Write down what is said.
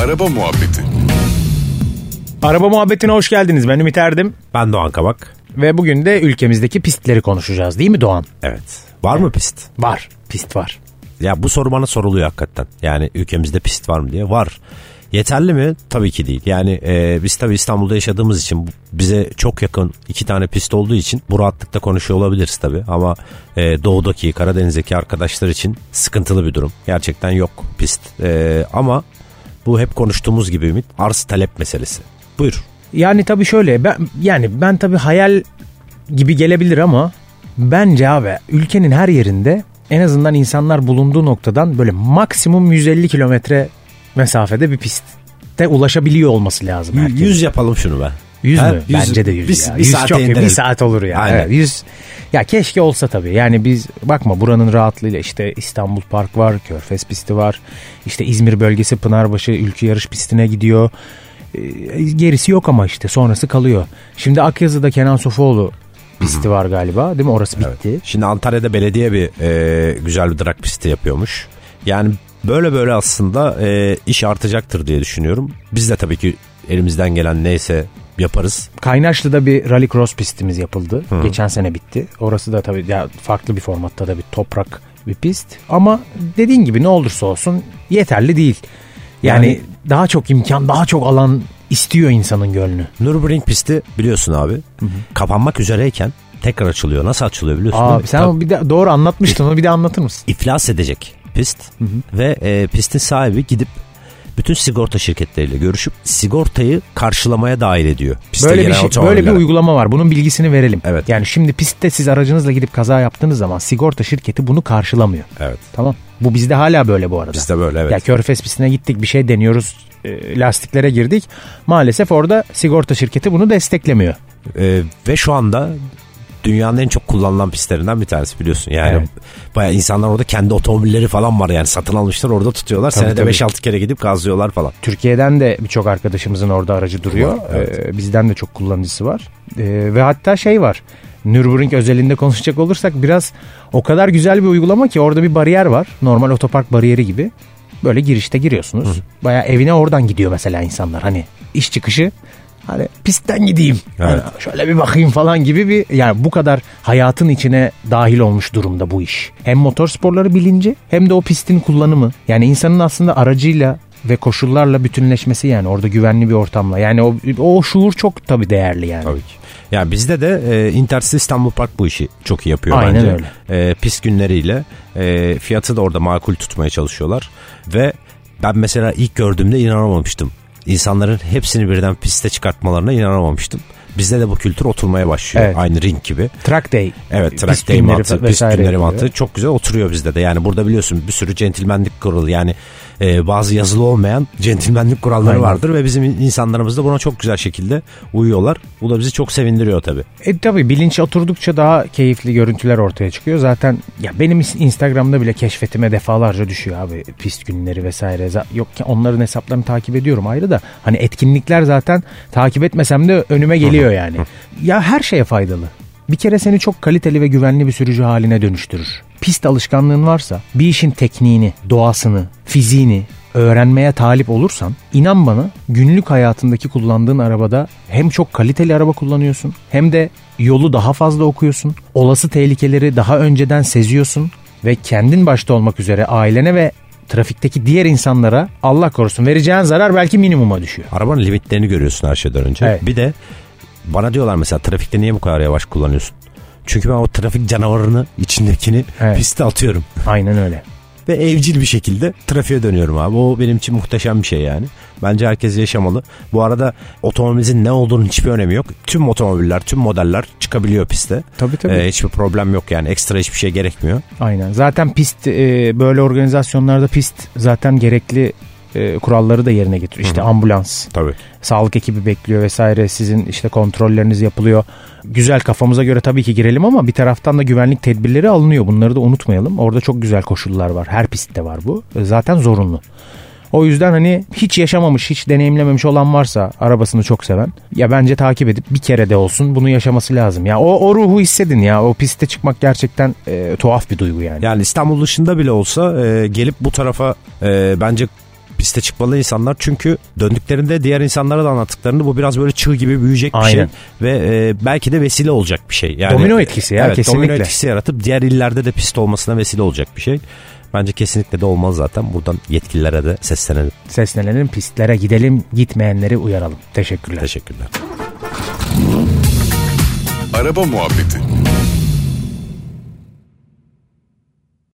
Araba Muhabbeti Araba muhabbetine hoş geldiniz. Ben Ümit Erdim. Ben Doğan Kabak. Ve bugün de ülkemizdeki pistleri konuşacağız değil mi Doğan? Evet. Var mı pist? Var. Pist var. Ya bu soru bana soruluyor hakikaten. Yani ülkemizde pist var mı diye. Var. Yeterli mi? Tabii ki değil. Yani e, biz tabii İstanbul'da yaşadığımız için bize çok yakın iki tane pist olduğu için bu rahatlıkta konuşuyor olabiliriz tabii. Ama e, doğudaki, Karadeniz'deki arkadaşlar için sıkıntılı bir durum. Gerçekten yok pist. E, ama bu hep konuştuğumuz gibi Ümit arz talep meselesi. Buyur. Yani tabii şöyle ben yani ben tabii hayal gibi gelebilir ama bence abi ülkenin her yerinde en azından insanlar bulunduğu noktadan böyle maksimum 150 kilometre mesafede bir pistte ulaşabiliyor olması lazım. Herkesin. Yüz yapalım şunu be. 100 Ha, mü? yüz- Bence de 100 biz- ya. bir 100 saate çok indirelim. Bir saat olur ya. Aynen. Evet, 100 ya keşke olsa tabii. Yani biz bakma buranın rahatlığıyla işte İstanbul Park var, Körfez pisti var. İşte İzmir bölgesi Pınarbaşı ülke yarış pistine gidiyor. Ee, gerisi yok ama işte sonrası kalıyor. Şimdi Akyazı'da Kenan Sofuoğlu pisti var galiba değil mi? Orası bitti. Şimdi Antalya'da belediye bir e, güzel bir drag pisti yapıyormuş. Yani böyle böyle aslında e, iş artacaktır diye düşünüyorum. Biz de tabii ki elimizden gelen neyse yaparız. Kaynaşlı'da bir rallycross pistimiz yapıldı. Geçen sene bitti. Orası da tabii ya farklı bir formatta da bir toprak bir pist. Ama dediğin gibi ne olursa olsun yeterli değil. Yani, Yani- daha çok imkan, daha çok alan istiyor insanın gönlü. Nürburgring pisti biliyorsun abi. Kapanmak üzereyken tekrar açılıyor. Nasıl açılıyor biliyorsun mi? sen Tabii. bir de doğru anlatmıştın onu bir de anlatır mısın? iflas edecek pist ve e, pistin sahibi gidip bütün sigorta şirketleriyle görüşüp sigortayı karşılamaya dahil ediyor. Piste Böyle bir şey, böyle bir uygulama var. Bunun bilgisini verelim. Evet. Yani şimdi pistte siz aracınızla gidip kaza yaptığınız zaman sigorta şirketi bunu karşılamıyor. Evet. Tamam. Bu bizde hala böyle bu arada. Bizde böyle evet. Ya Körfez pistine gittik bir şey deniyoruz e, lastiklere girdik. Maalesef orada sigorta şirketi bunu desteklemiyor. Ee, ve şu anda dünyanın en çok kullanılan pistlerinden bir tanesi biliyorsun. Yani Evet. bayağı insanlar orada kendi otomobilleri falan var yani satın almışlar orada tutuyorlar. Tabii, Senede tabii. 5-6 kere gidip gazlıyorlar falan. Türkiye'den de birçok arkadaşımızın orada aracı duruyor. Var, evet. E, bizden de çok kullanıcısı var. E, ve hatta şey var. Nürburgring özelinde konuşacak olursak biraz o kadar güzel bir uygulama ki orada bir bariyer var. Normal otopark bariyeri gibi. Böyle girişte giriyorsunuz. Bayağı evine oradan gidiyor mesela insanlar. Hani iş çıkışı hani pistten gideyim. Evet. Hani şöyle bir bakayım falan gibi bir yani bu kadar hayatın içine dahil olmuş durumda bu iş. Hem motor sporları bilinci hem de o pistin kullanımı. Yani insanın aslında aracıyla ve koşullarla bütünleşmesi yani orada güvenli bir ortamla. Yani o, o şuur çok tabii değerli yani. Tabii ki. Yani bizde de e, Intercity İstanbul Park bu işi çok iyi yapıyor Aynen bence. öyle. E, pist günleriyle e, fiyatı da orada makul tutmaya çalışıyorlar. Ve ben mesela ilk gördüğümde inanamamıştım. İnsanların hepsini birden piste çıkartmalarına inanamamıştım. Bizde de bu kültür oturmaya başlıyor. Evet. Aynı ring gibi. Track day. Evet Pist track day mantığı, pist günleri mantığı çok güzel oturuyor bizde de. Yani burada biliyorsun bir sürü centilmenlik kuralı yani e, bazı yazılı olmayan centilmenlik kuralları Aynen. vardır ve bizim insanlarımız da buna çok güzel şekilde uyuyorlar. Bu da bizi çok sevindiriyor tabii. E tabii bilinç oturdukça daha keyifli görüntüler ortaya çıkıyor. Zaten ya benim Instagram'da bile keşfetime defalarca düşüyor abi pist günleri vesaire. Yok ki onların hesaplarını takip ediyorum ayrı da hani etkinlikler zaten takip etmesem de önüme geliyor yani. Ya her şeye faydalı. Bir kere seni çok kaliteli ve güvenli bir sürücü haline dönüştürür. Pist alışkanlığın varsa bir işin tekniğini, doğasını, fiziğini öğrenmeye talip olursan inan bana günlük hayatındaki kullandığın arabada hem çok kaliteli araba kullanıyorsun hem de yolu daha fazla okuyorsun. Olası tehlikeleri daha önceden seziyorsun ve kendin başta olmak üzere ailene ve trafikteki diğer insanlara Allah korusun vereceğin zarar belki minimuma düşüyor. Arabanın limitlerini görüyorsun her şeyden önce. Evet. Bir de bana diyorlar mesela trafikte niye bu kadar yavaş kullanıyorsun? Çünkü ben o trafik canavarını içindekini Evet. piste atıyorum. Aynen öyle. Ve evcil bir şekilde trafiğe dönüyorum abi. O benim için muhteşem bir şey yani. Bence herkes yaşamalı. Bu arada otomobilinizin ne olduğunun hiçbir önemi yok. Tüm otomobiller, tüm modeller çıkabiliyor piste. Tabii tabii. Ee, hiçbir problem yok yani. Ekstra hiçbir şey gerekmiyor. Aynen. Zaten pist e, böyle organizasyonlarda pist zaten gerekli e, kuralları da yerine getiriyor. İşte ambulans, Tabii. sağlık ekibi bekliyor vesaire. Sizin işte kontrolleriniz yapılıyor. Güzel kafamıza göre tabii ki girelim ama bir taraftan da güvenlik tedbirleri alınıyor. Bunları da unutmayalım. Orada çok güzel koşullar var. Her pistte var bu. E, Zaten zorunlu. O yüzden hani hiç yaşamamış, hiç deneyimlememiş olan varsa arabasını çok seven ya bence takip edip bir kere de olsun bunu yaşaması lazım. Ya o, o ruhu hissedin ya. O piste çıkmak gerçekten e, tuhaf bir duygu yani. Yani İstanbul dışında bile olsa e, gelip bu tarafa e, bence piste çıkmalı insanlar çünkü döndüklerinde diğer insanlara da anlattıklarında bu biraz böyle çığ gibi büyüyecek bir Aynen. şey ve e, belki de vesile olacak bir şey. Yani, Domino etkisi ya, evet, kesinlikle. Domino etkisi yaratıp diğer illerde de pist olmasına vesile olacak bir şey. Bence kesinlikle de olmaz zaten. Buradan yetkililere de seslenelim. Seslenelim pistlere gidelim gitmeyenleri uyaralım. Teşekkürler. Teşekkürler. Araba muhabbeti.